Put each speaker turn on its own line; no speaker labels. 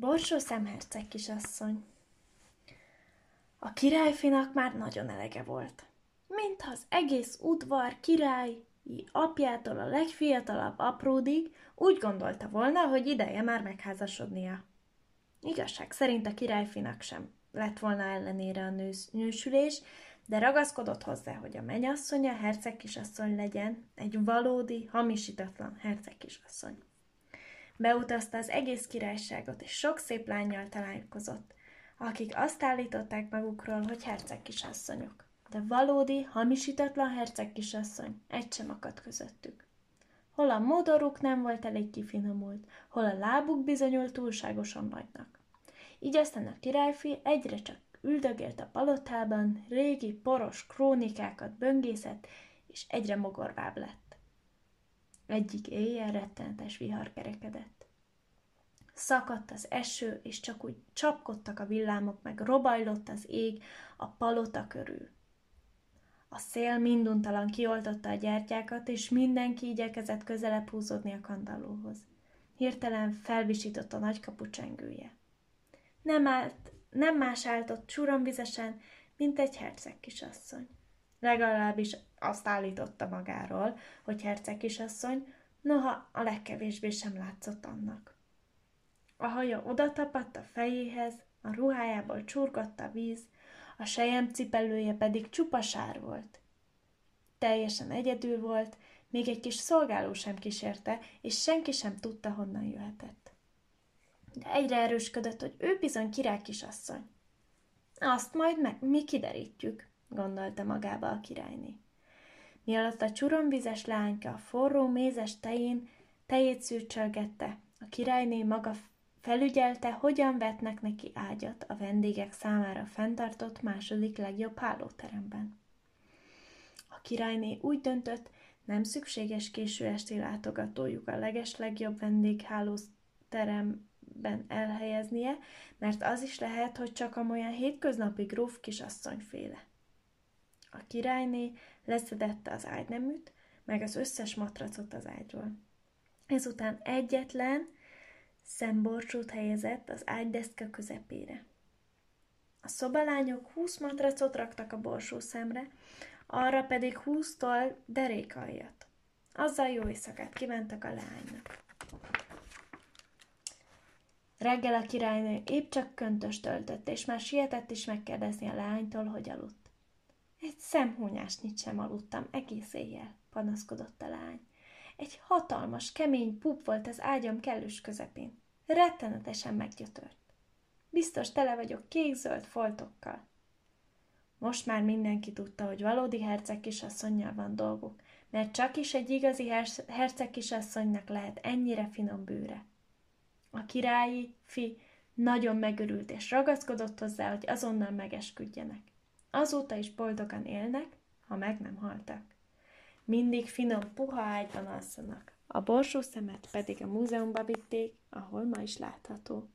Borsó szemherceg kisasszony. A királyfinak már nagyon elege volt. Mintha az egész udvar királyi apjától a legfiatalabb apródig úgy gondolta volna, hogy ideje már megházasodnia. Igazság szerint a királyfinak sem lett volna ellenére a nős, nősülés, de ragaszkodott hozzá, hogy a menyasszonya herceg kisasszony legyen, egy valódi, hamisítatlan herceg kisasszony. Beutazta az egész királyságot, és sok szép lányjal találkozott, akik azt állították magukról, hogy herceg kisasszonyok. De valódi, hamisítatlan herceg kisasszony egy sem akadt közöttük. Hol a modoruk nem volt elég kifinomult, hol a lábuk bizonyult túlságosan nagynak. Így aztán a királyfi egyre csak üldögélt a palotában, régi, poros krónikákat böngészett, és egyre mogorvább lett. Egyik éjjel rettenetes vihar kerekedett. Szakadt az eső, és csak úgy csapkodtak a villámok, meg robajlott az ég a palota körül. A szél minduntalan kioltotta a gyertyákat, és mindenki igyekezett közelebb húzódni a kandallóhoz. Hirtelen felvisított a nagykapu csengője. Nem, állt, nem más állt ott suromvizesen, mint egy herceg kisasszony. Legalábbis azt állította magáról, hogy herceg kisasszony, noha a legkevésbé sem látszott annak. A haja odatapadt a fejéhez, a ruhájából csurgott a víz, a sejem cipelője pedig csupa sár volt. Teljesen egyedül volt, még egy kis szolgáló sem kísérte, és senki sem tudta, honnan jöhetett. De egyre erősködött, hogy ő bizony király kisasszony. Azt majd meg mi kiderítjük, gondolta magába a királyné. Mi alatt a csuromvizes lányka a forró mézes tején tejét szűrcsölgette, a királyné maga felügyelte, hogyan vetnek neki ágyat a vendégek számára fenntartott második legjobb hálóteremben. A királyné úgy döntött, nem szükséges késő esti látogatójuk a leges legjobb vendéghálóteremben elhelyeznie, mert az is lehet, hogy csak amolyan hétköznapi gróf kisasszonyféle. A királyné leszedette az ágyneműt, meg az összes matracot az ágyról. Ezután egyetlen, szemborcsót helyezett az ágydeszka közepére. A szobalányok húsz matracot raktak a borsó szemre, arra pedig húsztól derékaljat. Azzal jó éjszakát kívántak a lánynak. Reggel a királynő épp csak köntös töltött, és már sietett is megkérdezni a lánytól, hogy aludt. Egy szemhúnyásnyit sem aludtam egész éjjel, panaszkodott a lány. Egy hatalmas, kemény pup volt az ágyam kellős közepén. Rettenetesen meggyötört. Biztos tele vagyok kék-zöld foltokkal. Most már mindenki tudta, hogy valódi herceg kisasszonynal van dolguk, mert csak is egy igazi her- herceg kisasszonynak lehet ennyire finom bőre. A királyi fi nagyon megörült és ragaszkodott hozzá, hogy azonnal megesküdjenek. Azóta is boldogan élnek, ha meg nem haltak. Mindig finom, puha ágyban alszanak. A borsó szemet pedig a múzeumba vitték, ahol ma is látható.